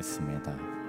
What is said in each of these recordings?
찬양하겠습니다.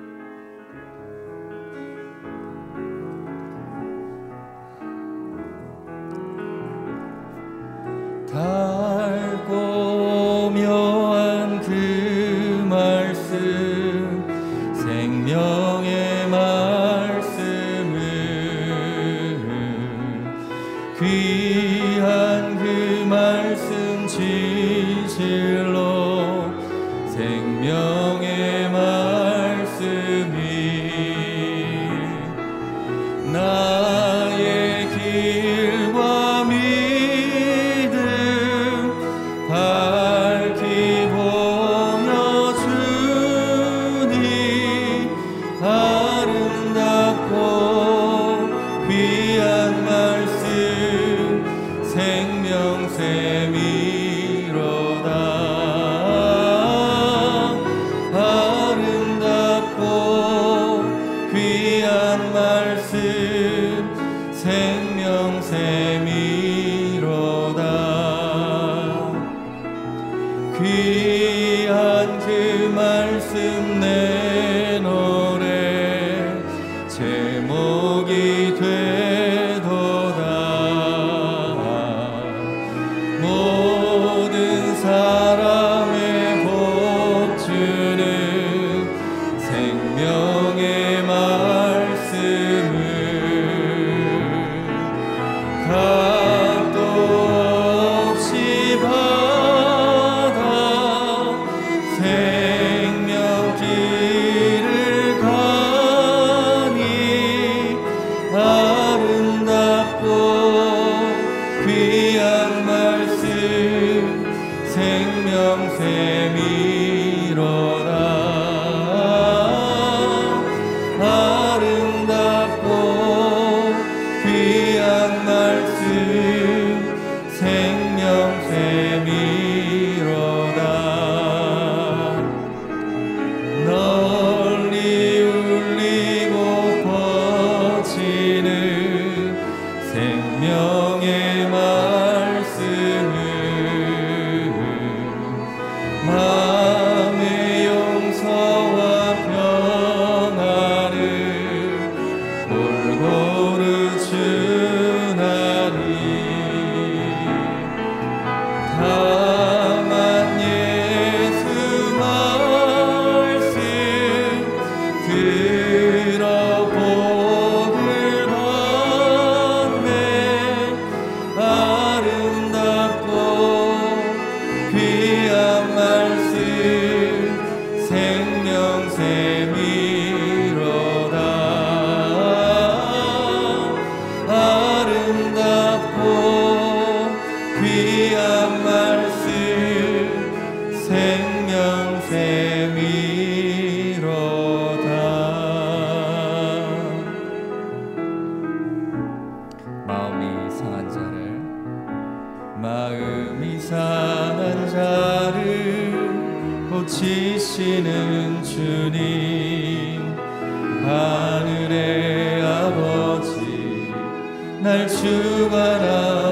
되시는 주님 하늘의 아버지 날 주관하소서.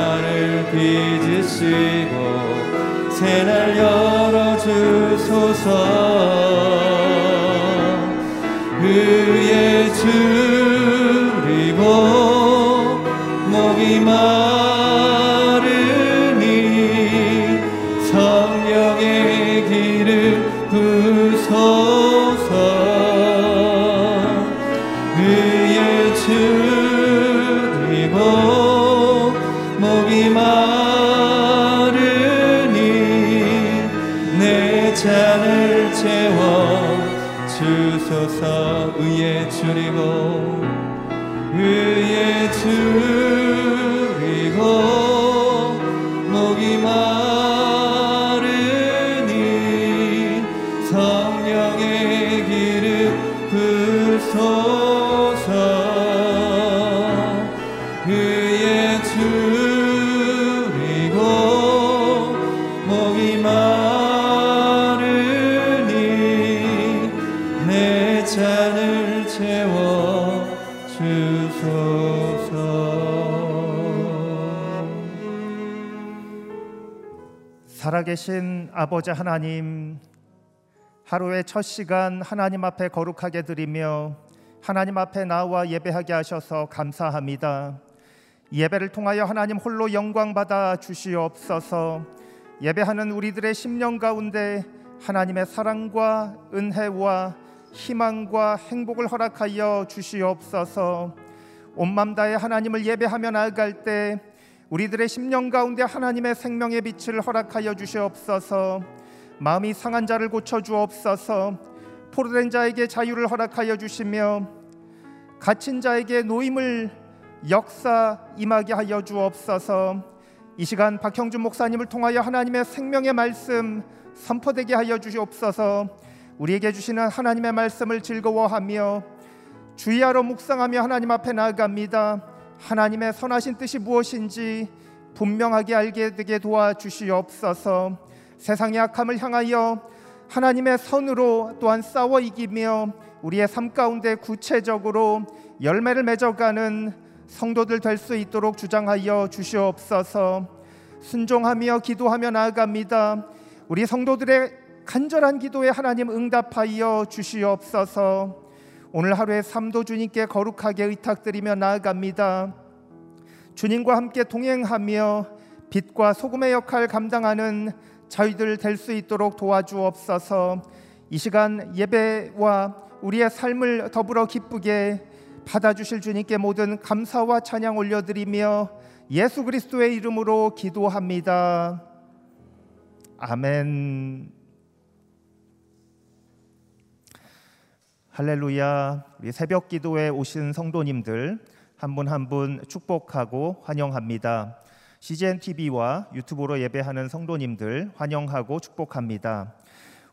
빚으시고 새날 열어주소서. 의의 주리고 목이 마 의 살아계신 아버지 하나님, 하루의 첫 시간 하나님 앞에 거룩하게 드리며 하나님 앞에 나와 예배하게 하셔서 감사합니다. 이 예배를 통하여 하나님 홀로 영광 받아 주시옵소서. 예배하는 우리들의 심령 가운데 하나님의 사랑과 은혜와 희망과 행복을 허락하여 주시옵소서. 온맘 다해 하나님을 예배하며 나아갈 때 우리들의 심령 가운데 하나님의 생명의 빛을 허락하여 주시옵소서. 마음이 상한 자를 고쳐 주옵소서. 포로된 자에게 자유를 허락하여 주시며 갇힌 자에게 노임을 역사 임하게 하여 주옵소서. 이 시간 박형준 목사님을 통하여 하나님의 생명의 말씀 선포되게 하여 주시옵소서. 우리에게 주시는 하나님의 말씀을 즐거워하며 주의하러 묵상하며 하나님 앞에 나아갑니다. 하나님의 선하신 뜻이 무엇인지 분명하게 알게 되게 도와주시옵소서. 세상의 악함을 향하여 하나님의 선으로 또한 싸워 이기며 우리의 삶 가운데 구체적으로 열매를 맺어가는 성도들 될 수 있도록 주장하여 주시옵소서. 순종하며 기도하며 나아갑니다. 우리 성도들의 간절한 기도에 하나님 응답하여 주시옵소서. 오늘 하루의 삶도 주님께 거룩하게 의탁드리며 나아갑니다. 주님과 함께 동행하며 빛과 소금의 역할 감당하는 저희들 될 수 있도록 도와주옵소서. 이 시간 예배와 우리의 삶을 더불어 기쁘게 받아주실 주님께 모든 감사와 찬양 올려드리며 예수 그리스도의 이름으로 기도합니다. 아멘. 할렐루야. 우리 새벽 기도에 오신 성도님들 한 분 한 분 축복하고 환영합니다. CGN TV와 유튜브로 예배하는 성도님들 환영하고 축복합니다.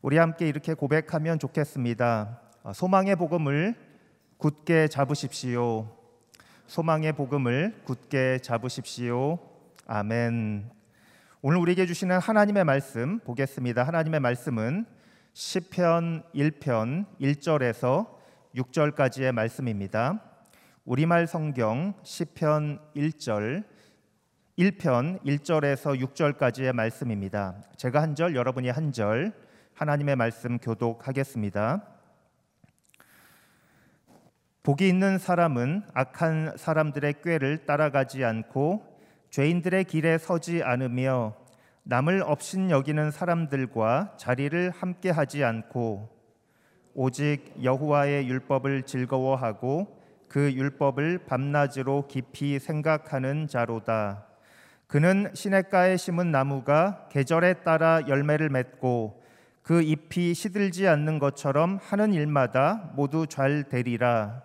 우리 함께 이렇게 고백하면 좋겠습니다. 어, 소망의 복음을 굳게 잡으십시오. 소망의 복음을 굳게 잡으십시오. 아멘. 오늘 우리에게 주시는 하나님의 말씀 보겠습니다. 하나님의 말씀은 시편 1편 1절에서 6절까지의 말씀입니다. 우리말 성경 시편 1절 1편 1절에서 6절까지의 말씀입니다. 제가 한 절, 여러분이 한 절 하나님의 말씀 교독하겠습니다. 복이 있는 사람은 악한 사람들의 꾀를 따라가지 않고 죄인들의 길에 서지 않으며 남을 업신 여기는 사람들과 자리를 함께 하지 않고 오직 여호와의 율법을 즐거워하고 그 율법을 밤낮으로 깊이 생각하는 자로다. 그는 시냇가에 심은 나무가 계절에 따라 열매를 맺고 그 잎이 시들지 않는 것처럼 하는 일마다 모두 잘 되리라.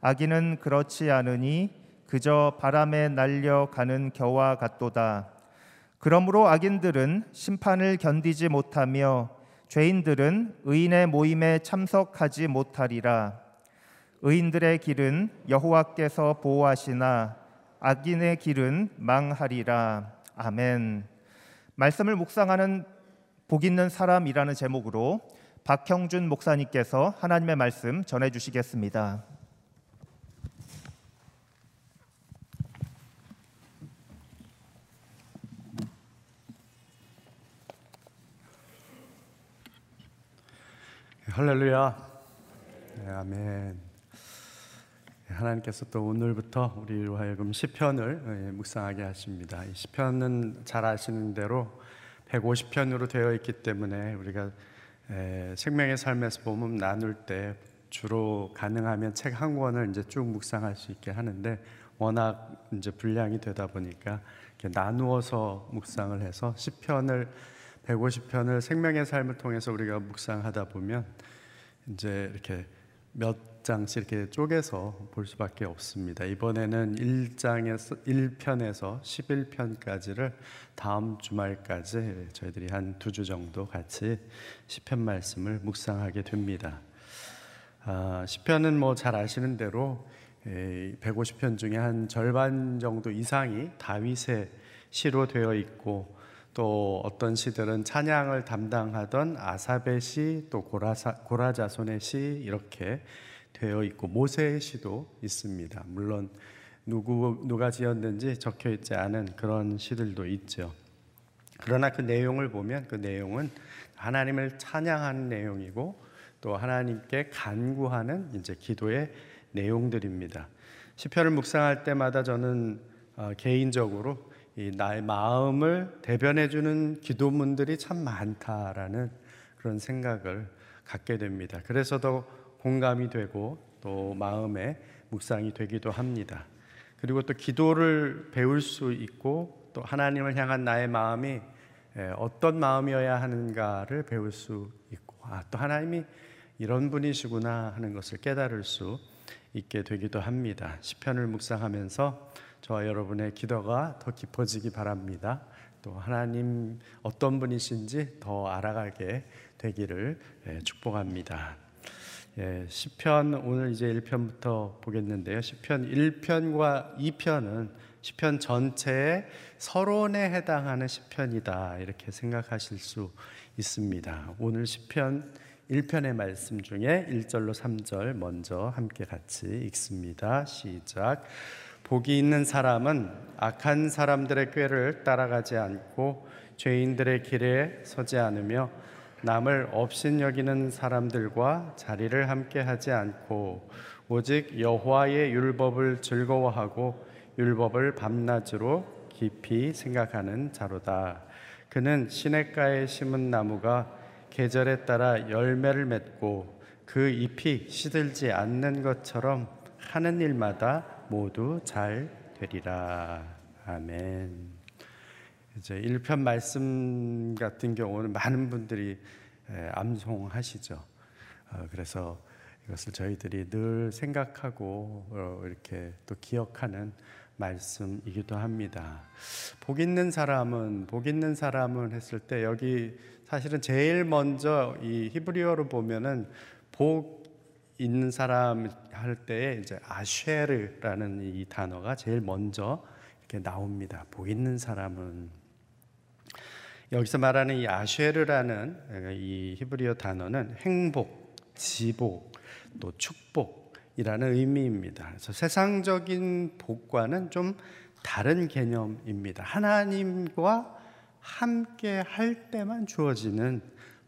악인은 그렇지 않으니 그저 바람에 날려 가는 겨와 같도다. 그러므로 악인들은 심판을 견디지 못하며 죄인들은 의인의 모임에 참석하지 못하리라. 의인들의 길은 여호와께서 보호하시나 악인의 길은 망하리라. 아멘. 말씀을 묵상하는 복 있는 사람이라는 제목으로 박형준 목사님께서 하나님의 말씀 전해 주시겠습니다. 할렐루야. 네, 아멘. 네, 하나님께서 또 오늘부터 우리로 하여금 시편을 예, 묵상하게 하십니다. 이 시편은 잘 아시는 대로 150편으로 되어 있기 때문에 우리가 에, 생명의 삶에서 보면 나눌 때 주로 가능하면 책 한 권을 이제 쭉 묵상할 수 있게 하는데 워낙 이제 분량이 되다 보니까 나누어서 묵상을 해서 시편을 150편을 생명의 삶을 통해서 우리가 묵상하다 보면 이제 이렇게 몇 장씩 이렇게 쪼개서 볼 수밖에 없습니다. 이번에는 1장에서 1편에서 11편까지를 다음 주말까지 저희들이 한 두 주 정도 같이 시편 말씀을 묵상하게 됩니다. 아, 시편은 뭐 잘 아시는 대로 150편 중에 한 절반 정도 이상이 다윗의 시로 되어 있고 또 어떤 시들은 찬양을 담당하던 아사베 시, 또 고라사, 고라자손의 시 이렇게 되어 있고 모세의 시도 있습니다. 물론 누구 누가 지었는지 적혀 있지 않은 그런 시들도 있죠. 그러나 그 내용을 보면 그 내용은 하나님을 찬양하는 내용이고 또 하나님께 간구하는 이제 기도의 내용들입니다. 시편을 묵상할 때마다 저는 어, 개인적으로 이 나의 마음을 대변해 주는 기도문들이 참 많다라는 그런 생각을 갖게 됩니다. 그래서 더 공감이 되고 또 마음에 묵상이 되기도 합니다. 그리고 또 기도를 배울 수 있고 또 하나님을 향한 나의 마음이 어떤 마음이어야 하는가를 배울 수 있고 아, 또 하나님이 이런 분이시구나 하는 것을 깨달을 수 있게 되기도 합니다. 시편을 묵상하면서 저와 여러분의 기도가 더 깊어지기 바랍니다. 또 하나님 어떤 분이신지 더 알아가게 되기를 예, 축복합니다. 예, 시편 오늘 이제 1편부터 보겠는데요. 시편 1편과 2편은 시편 전체의 서론에 해당하는 시편이다. 이렇게 생각하실 수 있습니다. 오늘 시편 1편의 말씀 중에 1절로 3절 먼저 함께 같이 읽습니다. 시작. 복이 있는 사람은 악한 사람들의 꾀를 따라가지 않고 죄인들의 길에 서지 않으며 남을 업신 여기는 사람들과 자리를 함께 하지 않고 오직 여호와의 율법을 즐거워하고 율법을 밤낮으로 깊이 생각하는 자로다. 그는 시냇가에 심은 나무가 계절에 따라 열매를 맺고 그 잎이 시들지 않는 것처럼 하는 일마다 모두 잘 되리라. 아멘. 이제 1편 말씀 같은 경우는 많은 분들이 암송하시죠. 어, 그래서 이것을 저희들이 늘 생각하고 어, 이렇게 또 기억하는 말씀이기도 합니다. 복 있는 사람은 복 있는 사람은 했을 때 여기 사실은 제일 먼저 이 히브리어로 보면은 복 있는 사람 할 때에 이제 아쉐르라는 이 단어가 제일 먼저 이렇게 나옵니다. 복 있는 사람은 여기서 말하는 이 아쉐르라는 이 히브리어 단어는 행복, 지복, 또 축복이라는 의미입니다. 그래서 세상적인 복과는 좀 다른 개념입니다. 하나님과 함께 할 때만 주어지는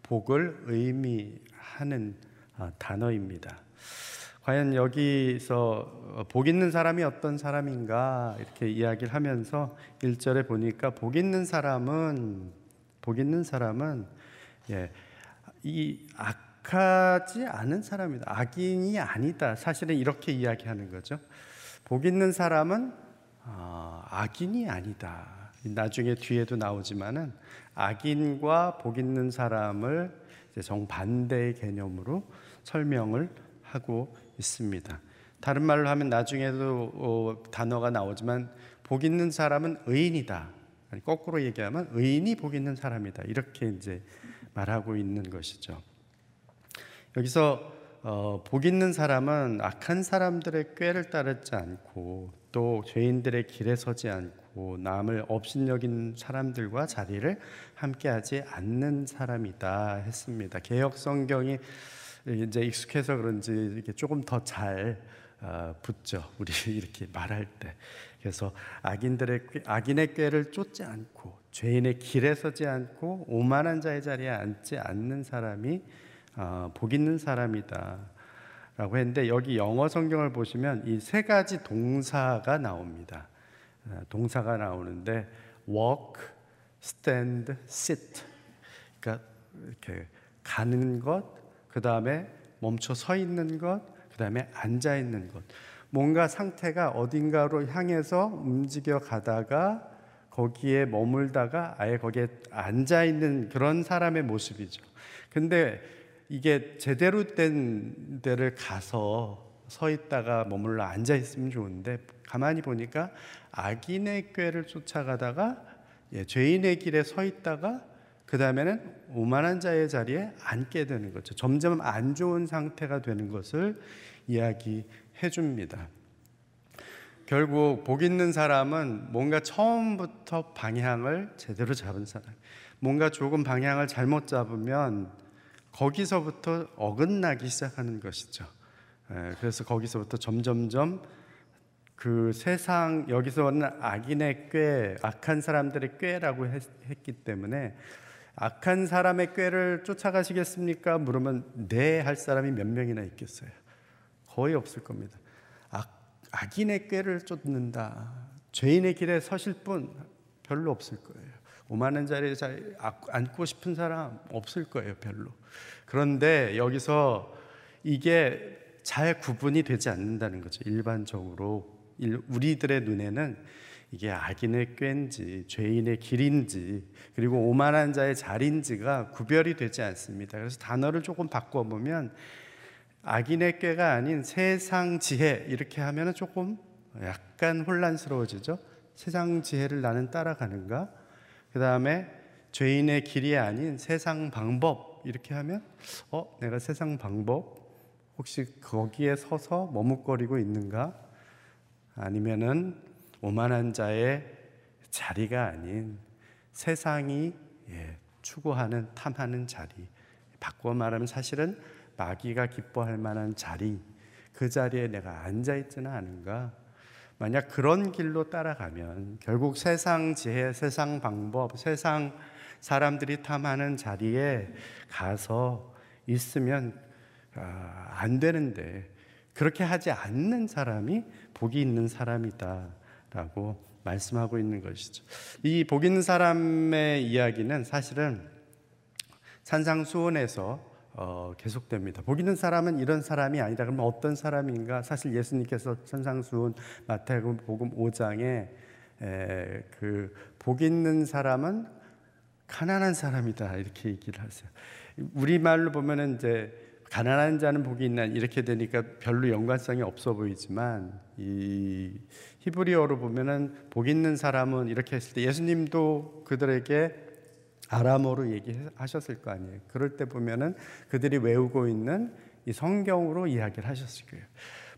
복을 의미하는 아, 단어입니다. 과연 여기서 복 있는 사람이 어떤 사람인가 이렇게 이야기를 하면서 1절에 보니까 복 있는 사람은 복 있는 사람은 예, 이 악하지 않은 사람이다. 악인이 아니다. 사실은 이렇게 이야기하는 거죠. 복 있는 사람은 아, 악인이 아니다. 나중에 뒤에도 나오지만은 악인과 복 있는 사람을 정반대의 개념으로 설명을 하고 있습니다. 다른 말로 하면 나중에도 어, 단어가 나오지만 복 있는 사람은 의인이다. 거꾸로 얘기하면 의인이 복 있는 사람이다. 이렇게 이제 말하고 있는 것이죠. 여기서 어, 복 있는 사람은 악한 사람들의 꾀를 따르지 않고 또 죄인들의 길에 서지 않고 남을 업신여긴 사람들과 자리를 함께하지 않는 사람이다 했습니다. 개혁 성경이 이제 익숙해서 그런지 이렇게 조금 더잘 어, 붙죠. 우리 이렇게 말할 때. 그래서 악인들의 악인의 꾀를 쫓지 않고 죄인의 길에 서지 않고 오만한 자의 자리에 앉지 않는 사람이 어, 복 있는 사람이다 라고 했는데 여기 영어 성경을 보시면 이 세 가지 동사가 나옵니다. 어, 동사가 나오는데 walk, stand, sit. 그러니까 이렇게 가는 것, 그 다음에 멈춰 서 있는 것, 그 다음에 앉아 있는 것. 뭔가 상태가 어딘가로 향해서 움직여 가다가 거기에 머물다가 아예 거기에 앉아 있는 그런 사람의 모습이죠. 근데 이게 제대로 된 데를 가서 서 있다가 머물러 앉아 있으면 좋은데 가만히 보니까 악인의 꾀를 쫓아가다가 예, 죄인의 길에 서 있다가 그 다음에는 오만한 자의 자리에 앉게 되는 거죠. 점점 안 좋은 상태가 되는 것을 이야기해 줍니다. 결국 복 있는 사람은 뭔가 처음부터 방향을 제대로 잡은 사람. 뭔가 조금 방향을 잘못 잡으면 거기서부터 어긋나기 시작하는 것이죠. 예, 그래서 거기서부터 점점점 그 세상 여기서는 악인의 꾀, 악한 사람들의 꾀라고 했, 기 때문에 악한 사람의 꾀를 쫓아가시겠습니까? 물으면 네 할 사람이 몇 명이나 있겠어요. 거의 없을 겁니다. 악인의 꾀를 쫓는다. 죄인의 길에 서실 분 별로 없을 거예요. 오만한 자리에 잘 앉고 싶은 사람 없을 거예요, 별로. 그런데 여기서 이게 잘 구분이 되지 않는다는 거죠. 일반적으로 우리들의 눈에는 이게 악인의 꾀인지 죄인의 길인지 그리고 오만한 자의 자리인지가 구별이 되지 않습니다. 그래서 단어를 조금 바꿔 보면 악인의 꾀가 아닌 세상 지혜 이렇게 하면 조금 약간 혼란스러워지죠. 세상 지혜를 나는 따라가는가? 그 다음에 죄인의 길이 아닌 세상 방법 이렇게 하면 어 내가 세상 방법 혹시 거기에 서서 머뭇거리고 있는가? 아니면은 오만한 자의 자리가 아닌 세상이 예, 추구하는 탐하는 자리. 바꿔 말하면 사실은 마귀가 기뻐할 만한 자리, 그 자리에 내가 앉아 있지는 않은가? 만약 그런 길로 따라가면 결국 세상 지혜, 세상 방법, 세상 사람들이 탐하는 자리에 가서 있으면 아, 안 되는데 그렇게 하지 않는 사람이 복이 있는 사람이다 라고 말씀하고 있는 것이죠. 이 복 있는 사람의 이야기는 사실은 산상수원에서 어, 계속됩니다. 복 있는 사람은 이런 사람이 아니다. 그러면 어떤 사람인가? 사실 예수님께서 천상수훈 마태복음 5장에 그복 있는 사람은 가난한 사람이다 이렇게 얘기를 하세요. 우리 말로 보면은 이제 가난한 자는 복이 있나 이렇게 되니까 별로 연관성이 없어 보이지만 이 히브리어로 보면은 복 있는 사람은 이렇게 했을 때 예수님도 그들에게 아람어로 얘기하셨을 거 아니에요. 그럴 때 보면은 그들이 외우고 있는 이 성경으로 이야기를 하셨을 거예요.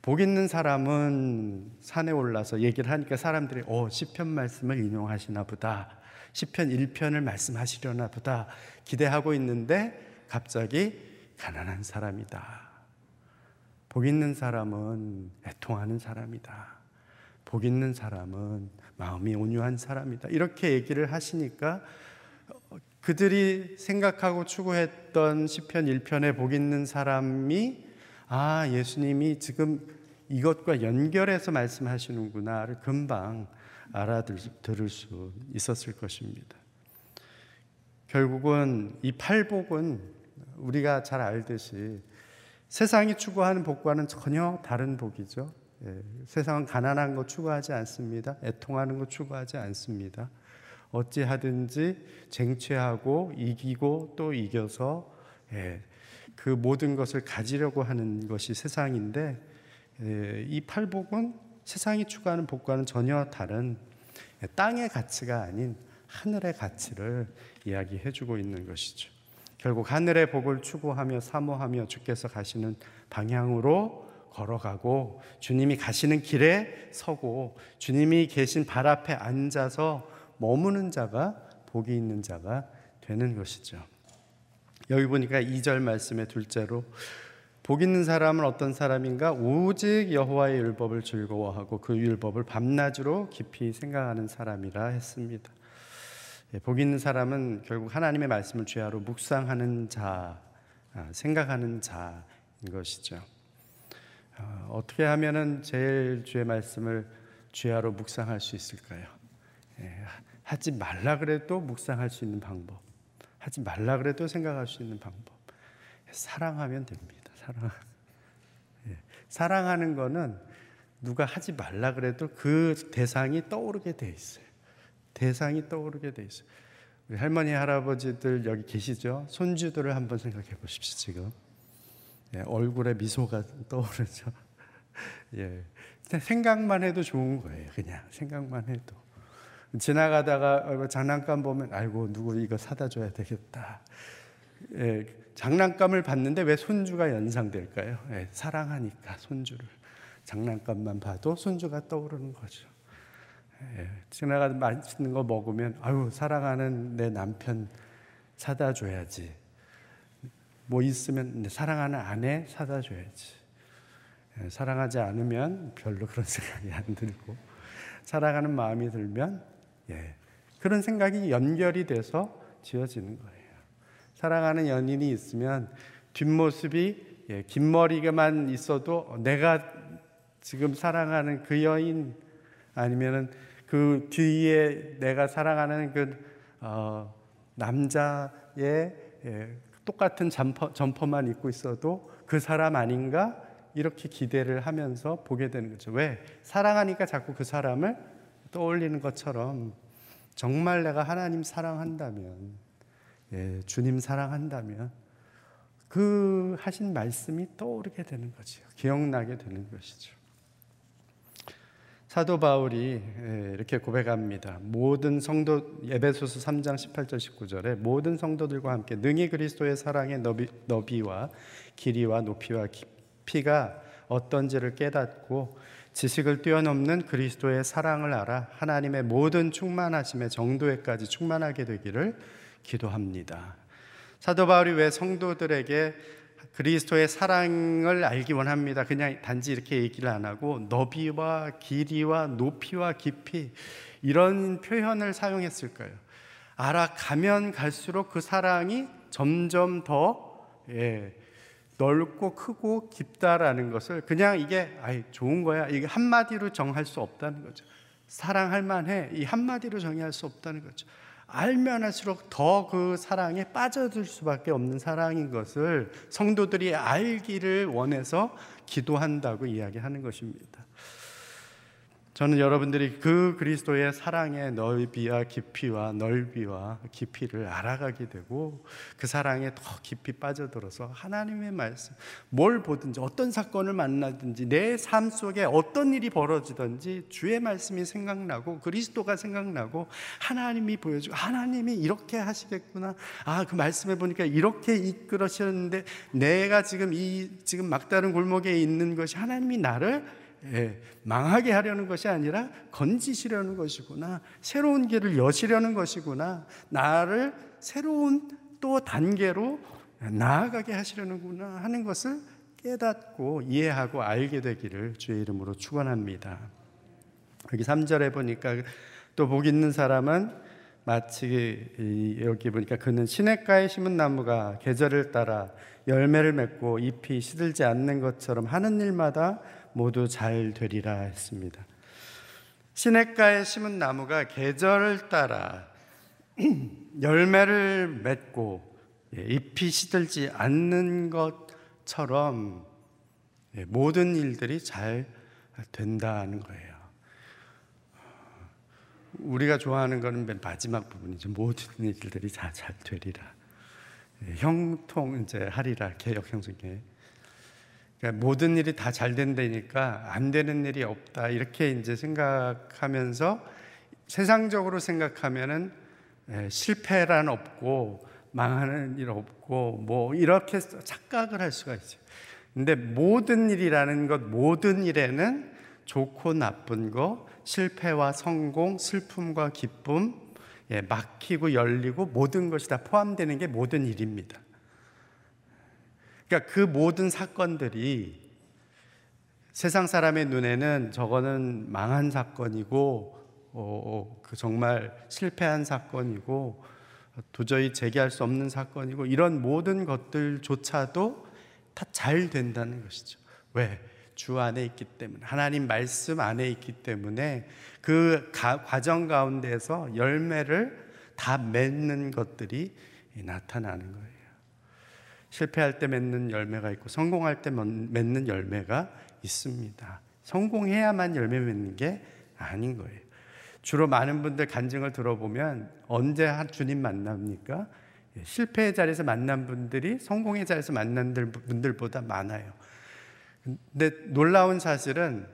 복 있는 사람은 산에 올라서 얘기를 하니까 사람들이 어 시편 말씀을 인용하시나 보다. 시편 1편을 말씀하시려나 보다 기대하고 있는데 갑자기 가난한 사람이다. 복 있는 사람은 애통하는 사람이다. 복 있는 사람은 마음이 온유한 사람이다. 이렇게 얘기를 하시니까 그들이 생각하고 추구했던 시편 1편에 복 있는 사람이 아, 예수님이 지금 이것과 연결해서 말씀하시는구나를 금방 알아들을 수 있었을 것입니다. 결국은 이 팔복은 우리가 잘 알듯이 세상이 추구하는 복과는 전혀 다른 복이죠. 예, 세상은 가난한 거 추구하지 않습니다. 애통하는 거 추구하지 않습니다. 어찌하든지 쟁취하고 이기고 또 이겨서 예, 그 모든 것을 가지려고 하는 것이 세상인데 예, 이 팔복은 세상이 추구하는 복과는 전혀 다른 땅의 가치가 아닌 하늘의 가치를 이야기해 주고 있는 것이죠. 결국 하늘의 복을 추구하며 사모하며 주께서 가시는 방향으로 걸어가고 주님이 가시는 길에 서고 주님이 계신 발 앞에 앉아서 머무는 자가 복이 있는 자가 되는 것이죠. 여기 보니까 2절 말씀의 둘째로 복 있는 사람은 어떤 사람인가 오직 여호와의 율법을 즐거워하고 그 율법을 밤낮으로 깊이 생각하는 사람이라 했습니다. 예, 복 있는 사람은 결국 하나님의 말씀을 죄하로 묵상하는 자 아, 생각하는 자인 것이죠. 어, 어떻게 하면은 제일 주의 말씀을 주야로 묵상할 수 있을까요? 예, 하지 말라 그래도 묵상할 수 있는 방법. 하지 말라 그래도 생각할 수 있는 방법. 사랑하면 됩니다. 사랑. 예, 사랑하는 거는 누가 하지 말라 그래도 그 대상이 떠오르게 돼 있어요. 대상이 떠오르게 돼 있어요. 우리 할머니 할아버지들 여기 계시죠? 손주들을 한번 생각해 보십시오. 지금 예, 얼굴에 미소가 떠오르죠. 예, 생각만 해도 좋은 거예요. 그냥 생각만 해도. 지나가다가 장난감 보면 아이고 누구 이거 사다 줘야 되겠다. 예, 장난감을 봤는데 왜 손주가 연상될까요? 예, 사랑하니까 손주를 장난감만 봐도 손주가 떠오르는 거죠. 예, 지나가다 맛있는 거 먹으면 아유 사랑하는 내 남편 사다 줘야지. 뭐 있으면 사랑하는 아내 사다 줘야지. 예, 사랑하지 않으면 별로 그런 생각이 안 들고 사랑하는 마음이 들면 예, 그런 생각이 연결이 돼서 지어지는 거예요. 사랑하는 연인이 있으면 뒷모습이 예, 긴 머리가만 있어도 내가 지금 사랑하는 그 여인 아니면은 그 뒤에 내가 사랑하는 그 어, 남자의 예, 똑같은 점퍼, 점퍼만 입고 있어도 그 사람 아닌가 이렇게 기대를 하면서 보게 되는 거죠. 왜? 사랑하니까 자꾸 그 사람을 떠올리는 것처럼 정말 내가 하나님 사랑한다면, 예, 주님 사랑한다면 그 하신 말씀이 떠오르게 되는 거죠. 기억나게 되는 것이죠. 사도 바울이 예, 이렇게 고백합니다. 모든 성도 에베소서 3장 18절 19절에 모든 성도들과 함께 능히 그리스도의 사랑의 너비, 너비와 길이와 높이와 깊이가 어떤지를 깨닫고 지식을 뛰어넘는 그리스도의 사랑을 알아 하나님의 모든 충만하심의 정도에까지 충만하게 되기를 기도합니다. 사도 바울이 왜 성도들에게 그리스도의 사랑을 알기 원합니다. 그냥 단지 이렇게 얘기를 안 하고 너비와 길이와 높이와 깊이 이런 표현을 사용했을까요? 알아가면 갈수록 그 사랑이 점점 더 예, 넓고 크고 깊다라는 것을 그냥 이게 아이 좋은 거야 이게 한마디로 정할 수 없다는 거죠. 사랑할 만해 이 한마디로 정의할 수 없다는 거죠. 알면 할수록 더 그 사랑에 빠져들 수밖에 없는 사랑인 것을 성도들이 알기를 원해서 기도한다고 이야기하는 것입니다. 저는 여러분들이 그 그리스도의 사랑의 넓이와 깊이와 넓이와 깊이를 알아가게 되고 그 사랑에 더 깊이 빠져들어서 하나님의 말씀, 뭘 보든지 어떤 사건을 만나든지 내 삶 속에 어떤 일이 벌어지든지 주의 말씀이 생각나고 그리스도가 생각나고 하나님이 보여주고 하나님이 이렇게 하시겠구나. 아, 그 말씀해 보니까 이렇게 이끌으셨는데 내가 지금 이 지금 막다른 골목에 있는 것이 하나님이 나를 예, 망하게 하려는 것이 아니라 건지시려는 것이구나. 새로운 길을 여시려는 것이구나. 나를 새로운 또 단계로 나아가게 하시려는구나 하는 것을 깨닫고 이해하고 알게 되기를 주의 이름으로 축원합니다. 여기 3절에 보니까 또 복 있는 사람은 마치 여기 보니까 그는 시냇가에 심은 나무가 계절을 따라 열매를 맺고 잎이 시들지 않는 것처럼 하는 일마다 모두 잘 되리라 했습니다. 시냇가에 심은 나무가 계절을 따라 열매를 맺고 예, 잎이 시들지 않는 것처럼 예, 모든 일들이 잘 된다는 거예요. 우리가 좋아하는 것은 맨 마지막 부분이죠. 모든 일들이 다 잘 되리라. 예, 형통 이제 하리라 개혁 형성에 그러니까 모든 일이 다 잘 된다니까 안 되는 일이 없다 이렇게 이제 생각하면서 세상적으로 생각하면은 예, 실패란 없고 망하는 일 없고 뭐 이렇게 착각을 할 수가 있어요. 근데 모든 일이라는 것 모든 일에는 좋고 나쁜 거 실패와 성공 슬픔과 기쁨 예, 막히고 열리고 모든 것이 다 포함되는 게 모든 일입니다. 그러니까 그 모든 사건들이 세상 사람의 눈에는 저거는 망한 사건이고, 어, 어, 그 정말 실패한 사건이고, 도저히 재개할 수 없는 사건이고 이런 모든 것들조차도 다 잘 된다는 것이죠. 왜? 주 안에 있기 때문에 하나님 말씀 안에 있기 때문에 그 가, 과정 가운데서 열매를 다 맺는 것들이 나타나는 거예요. 실패할 때 맺는 열매가 있고 성공할 때 맺는 열매가 있습니다. 성공해야만 열매 맺는 게 아닌 거예요. 주로 많은 분들 간증을 들어보면 언제 주님 만납니까? 예, 실패의 자리에서 만난 분들이 성공의 자리에서 만난 분들보다 많아요. 근데 놀라운 사실은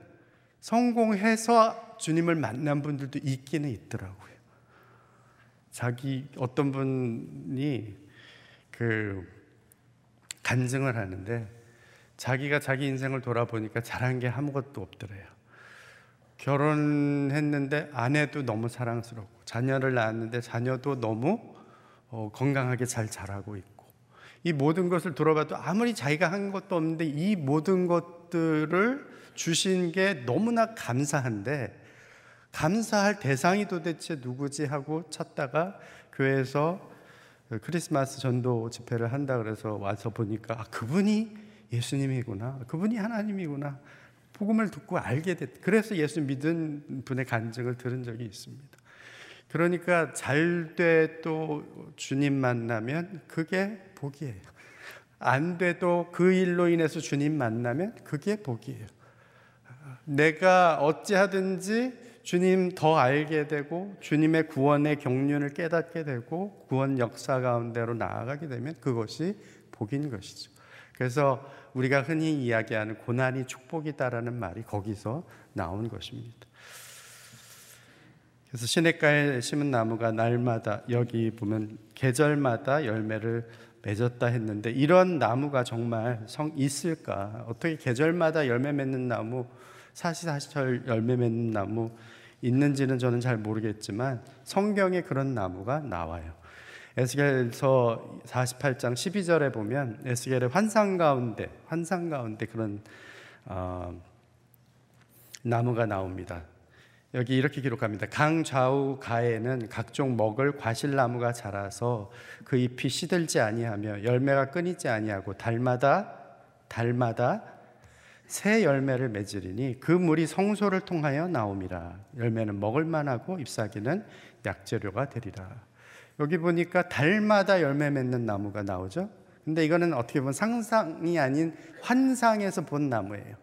성공해서 주님을 만난 분들도 있기는 있더라고요. 자기 어떤 분이 그 간증을 하는데 자기가 자기 인생을 돌아보니까 잘한 게 아무것도 없더래요. 결혼했는데 아내도 너무 사랑스럽고 자녀를 낳았는데 자녀도 너무 어, 건강하게 잘 자라고 있고 이 모든 것을 돌아봐도 아무리 자기가 한 것도 없는데 이 모든 것들을 주신 게 너무나 감사한데 감사할 대상이 도대체 누구지 하고 찾다가 교회에서 크리스마스 전도 집회를 한다 그래서 와서 보니까 아, 그분이 예수님이구나. 그분이 하나님이구나. 복음을 듣고 알게 됐. 그래서 예수 믿은 분의 간증을 들은 적이 있습니다. 그러니까 잘 돼 또 주님 만나면 그게 복이에요. 안 돼도 그 일로 인해서 주님 만나면 그게 복이에요. 내가 어찌하든지 주님 더 알게 되고 주님의 구원의 경륜을 깨닫게 되고 구원 역사 가운데로 나아가게 되면 그것이 복인 것이죠. 그래서 우리가 흔히 이야기하는 고난이 축복이다라는 말이 거기서 나온 것입니다. 그래서 시냇가에 심은 나무가 날마다 여기 보면 계절마다 열매를 맺었다 했는데 이런 나무가 정말 성 있을까? 어떻게 계절마다 열매 맺는 나무, 사시사철 열매 맺는 나무 있는지는 저는 잘 모르겠지만 성경에 그런 나무가 나와요. 에스겔서 48장 12절에 보면 에스겔의 환상 가운데 환상 가운데 그런 어, 나무가 나옵니다. 여기 이렇게 기록합니다. 강 좌우 가에는 각종 먹을 과실나무가 자라서 그 잎이 시들지 아니하며 열매가 끊이지 아니하고 달마다 달마다 새 열매를 맺으리니 그 물이 성소를 통하여 나옴이라 열매는 먹을 만하고 잎사귀는 약재료가 되리라. 여기 보니까 달마다 열매 맺는 나무가 나오죠. 근데 이거는 어떻게 보면 상상이 아닌 환상에서 본 나무예요.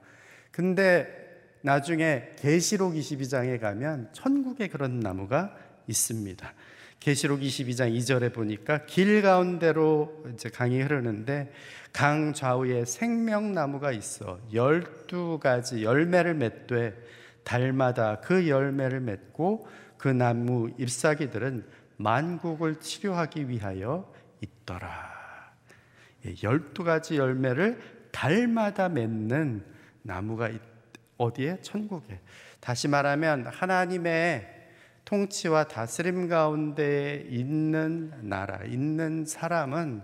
근데 나중에 계시록 22장에 가면 천국에 그런 나무가 있습니다. 계시록 22장 2절에 보니까 길 가운데로 이제 강이 흐르는데 강 좌우에 생명나무가 있어 12가지 열매를 맺되 달마다 그 열매를 맺고 그 나무 잎사귀들은 만국을 치료하기 위하여 있더라. 12가지 예, 열매를 달마다 맺는 나무가 있, 어디에? 천국에. 다시 말하면 하나님의 통치와 다스림 가운데 있는 나라, 있는 사람은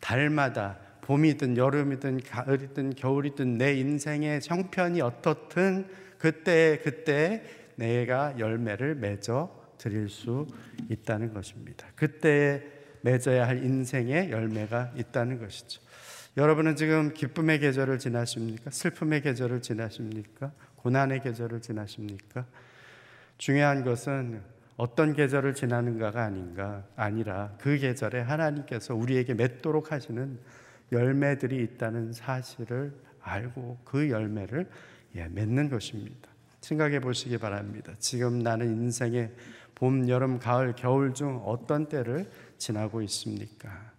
달마다 봄이든 여름이든 가을이든 겨울이든 내 인생의 형편이 어떻든 그때 그때 내가 열매를 맺어 드릴 수 있다는 것입니다. 그때 맺어야 할 인생의 열매가 있다는 것이죠. 여러분은 지금 기쁨의 계절을 지나십니까? 슬픔의 계절을 지나십니까? 고난의 계절을 지나십니까? 중요한 것은 어떤 계절을 지나는가가 아닌가 아니라 그 계절에 하나님께서 우리에게 맺도록 하시는 열매들이 있다는 사실을 알고 그 열매를 예, 맺는 것입니다. 생각해 보시기 바랍니다. 지금 나는 인생의 봄, 여름, 가을, 겨울 중 어떤 때를 지나고 있습니까?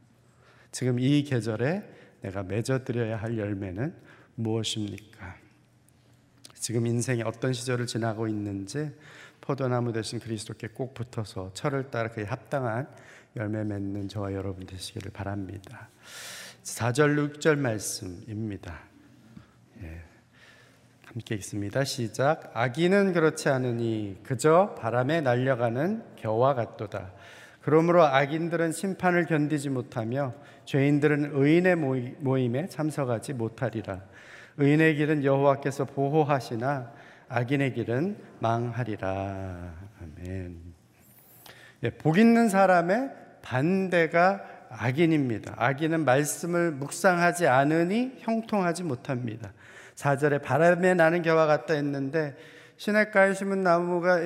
지금 이 계절에 내가 맺어드려야 할 열매는 무엇입니까? 지금 인생의 어떤 시절을 지나고 있는지 포도나무 대신 그리스도께 꼭 붙어서 철을 따라 그에 합당한 열매 맺는 저와 여러분 되시기를 바랍니다. 4절 6절 말씀입니다. 예. 함께 읽습니다. 시작. 악인은 그렇지 않으니 그저 바람에 날려가는 겨와 같도다. 그러므로 악인들은 심판을 견디지 못하며 죄인들은 의인의 모임에 참석하지 못하리라. 의인의 길은 여호와께서 보호하시나 악인의 길은 망하리라. 아멘. 예, 복 있는 사람의 반대가 악인입니다. 악인은 말씀을 묵상하지 않으니 형통하지 못합니다. 4절에 바람에 나는 겨와 같다 했는데 시냇가에 심은 나무가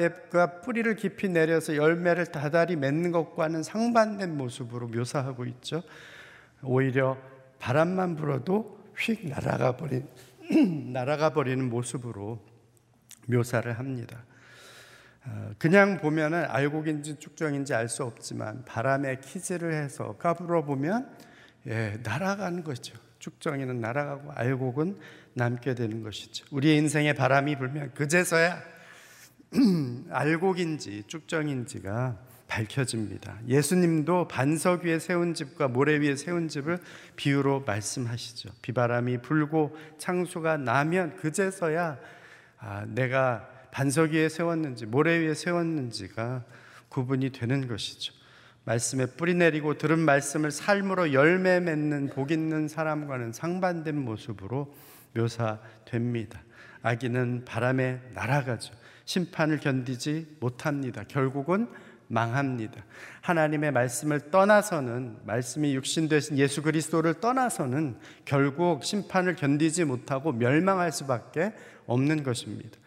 뿌리를 깊이 내려서 열매를 다달이 맺는 것과는 상반된 모습으로 묘사하고 있죠. 오히려 바람만 불어도 휙 날아가 버린 날아가 버리는 모습으로 묘사를 합니다. 어, 그냥 보면은 알곡인지 쭉정인지 알 수 없지만 바람에 키즈를 해서 까불어 보면 예, 날아가는 거죠. 쭉정이는 날아가고 알곡은 남게 되는 것이죠. 우리의 인생에 바람이 불면 그제서야 알곡인지 쭉정인지가 밝혀집니다. 예수님도 반석 위에 세운 집과 모래 위에 세운 집을 비유로 말씀하시죠. 비바람이 불고 창수가 나면 그제서야 아, 내가 반석 위에 세웠는지 모래 위에 세웠는지가 구분이 되는 것이죠. 말씀에 뿌리 내리고 들은 말씀을 삶으로 열매 맺는 복 있는 사람과는 상반된 모습으로 묘사됩니다. 아기는 바람에 날아가죠. 심판을 견디지 못합니다. 결국은 망합니다. 하나님의 말씀을 떠나서는 말씀이 육신 되신 예수 그리스도를 떠나서는 결국 심판을 견디지 못하고 멸망할 수밖에 없는 것입니다.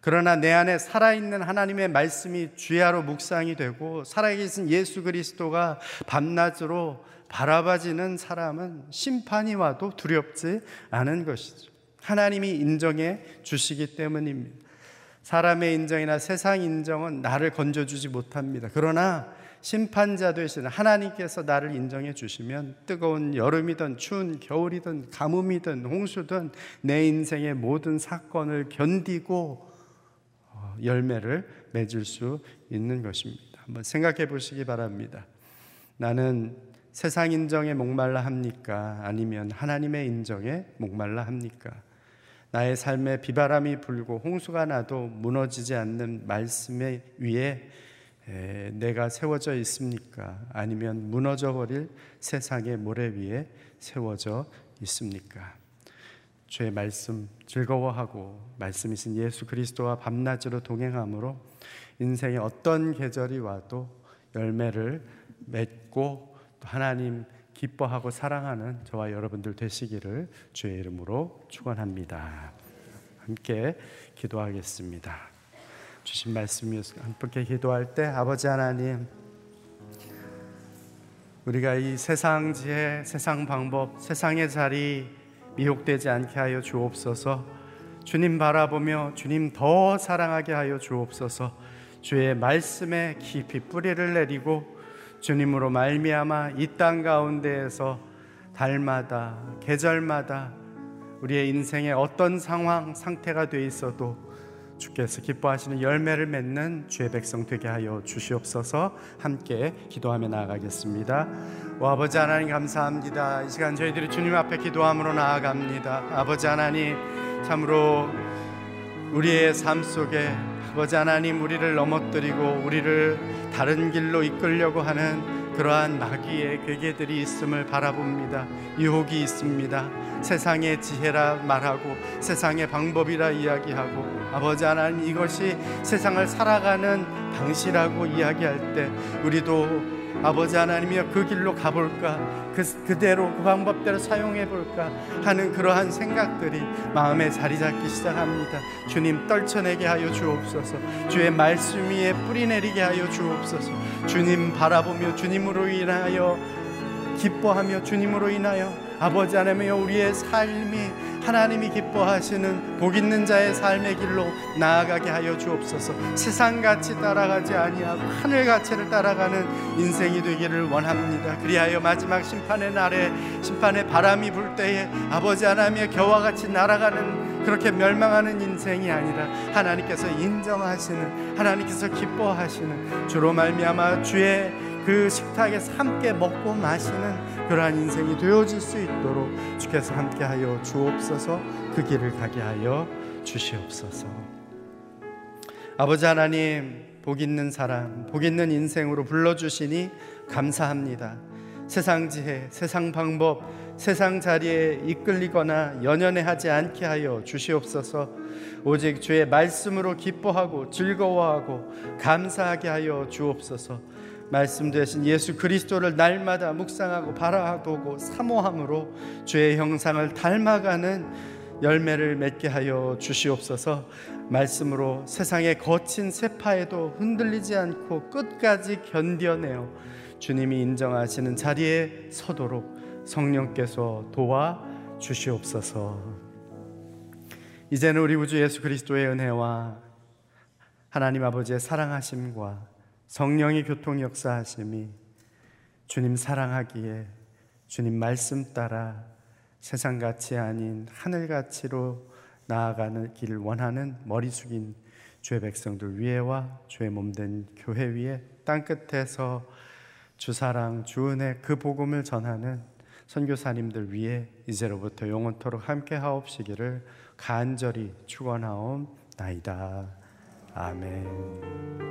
그러나 내 안에 살아있는 하나님의 말씀이 주야로 묵상이 되고 살아계신 예수 그리스도가 밤낮으로 바라봐지는 사람은 심판이 와도 두렵지 않은 것이죠. 하나님이 인정해 주시기 때문입니다. 사람의 인정이나 세상 인정은 나를 건져주지 못합니다. 그러나 심판자 되신 하나님께서 나를 인정해 주시면 뜨거운 여름이든 추운 겨울이든 가뭄이든 홍수든 내 인생의 모든 사건을 견디고 어, 열매를 맺을 수 있는 것입니다. 한번 생각해 보시기 바랍니다. 나는 세상 인정에 목말라 합니까? 아니면 하나님의 인정에 목말라 합니까? 나의 삶에 비바람이 불고 홍수가 나도 무너지지 않는 말씀의 위에 내가 세워져 있습니까? 아니면 무너져 버릴 세상의 모래 위에 세워져 있습니까? 주의 말씀 즐거워하고 말씀이신 예수 그리스도와 밤낮으로 동행함으로 인생의 어떤 계절이 와도 열매를 맺고 하나님 기뻐하고 사랑하는 저와 여러분들 되시기를 주의 이름으로 축원합니다. 함께 기도하겠습니다. 주신 말씀이 함께 기도할 때 아버지 하나님 우리가 이 세상 지혜, 세상 방법, 세상의 자리 미혹되지 않게 하여 주옵소서. 주님 바라보며 주님 더 사랑하게 하여 주옵소서. 주의 말씀에 깊이 뿌리를 내리고 주님으로 말미암아 이 땅 가운데에서 달마다 계절마다 우리의 인생의 어떤 상황 상태가 돼 있어도 주께서 기뻐하시는 열매를 맺는 주의 백성 되게 하여 주시옵소서 함께 기도하며 나아가겠습니다. 오, 아버지 하나님 감사합니다. 이 시간 저희들이 주님 앞에 기도함으로 나아갑니다. 아버지 하나님 참으로 우리의 삶 속에 아버지 하나님 우리를 넘어뜨리고 우리를 다른 길로 이끌려고 하는 그러한 마귀의 괴계들이 있음을 바라봅니다. 유혹이 있습니다. 세상의 지혜라 말하고 세상의 방법이라 이야기하고 아버지 하나님 이것이 세상을 살아가는 방식이라고 이야기할 때 우리도 아버지 하나님이여 그 길로 가볼까? 그, 그대로 그 방법대로 사용해 볼까? 하는 그러한 생각들이 마음에 자리 잡기 시작합니다. 주님 떨쳐내게 하여 주옵소서. 주의 말씀 위에 뿌리 내리게 하여 주옵소서. 주님 바라보며 주님으로 인하여 기뻐하며 주님으로 인하여 아버지 하나님여 우리의 삶이 하나님이 기뻐하시는 복 있는 자의 삶의 길로 나아가게 하여 주옵소서. 세상 같이 따라가지 아니하고 하늘 가치를 따라가는 인생이 되기를 원합니다. 그리하여 마지막 심판의 날에 심판의 바람이 불 때에 아버지 하나님의 겨와 같이 날아가는 그렇게 멸망하는 인생이 아니라 하나님께서 인정하시는 하나님께서 기뻐하시는 주로 말미암아 주의 그 식탁에서 함께 먹고 마시는 그러한 인생이 되어질 수 있도록 주께서 함께하여 주옵소서 그 길을 가게 하여 주시옵소서. 아버지 하나님 복 있는 사람 복 있는 인생으로 불러주시니 감사합니다. 세상 지혜 세상 방법 세상 자리에 이끌리거나 연연해 하지 않게 하여 주시옵소서. 오직 주의 말씀으로 기뻐하고 즐거워하고 감사하게 하여 주옵소서 말씀 되신 예수 그리스도를 날마다 묵상하고 바라보고 사모함으로 주의 형상을 닮아가는 열매를 맺게 하여 주시옵소서. 말씀으로 세상의 거친 세파에도 흔들리지 않고 끝까지 견뎌내어 주님이 인정하시는 자리에 서도록 성령께서 도와 주시옵소서. 이제는 우리 우주 예수 그리스도의 은혜와 하나님 아버지의 사랑하심과 성령의 교통 역사하심이 주님 사랑하기에 주님 말씀 따라 세상 가치 아닌 하늘 가치로 나아가는 길을 원하는 머리 숙인 주의 백성들 위에와 주의 몸된 교회 위에 땅 끝에서 주 사랑 주 은혜 그 복음을 전하는 선교사님들 위에 이제로부터 영원토록 함께 하옵시기를 간절히 축원하옵나이다. 아멘.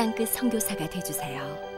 땅끝 선교사가 되주세요.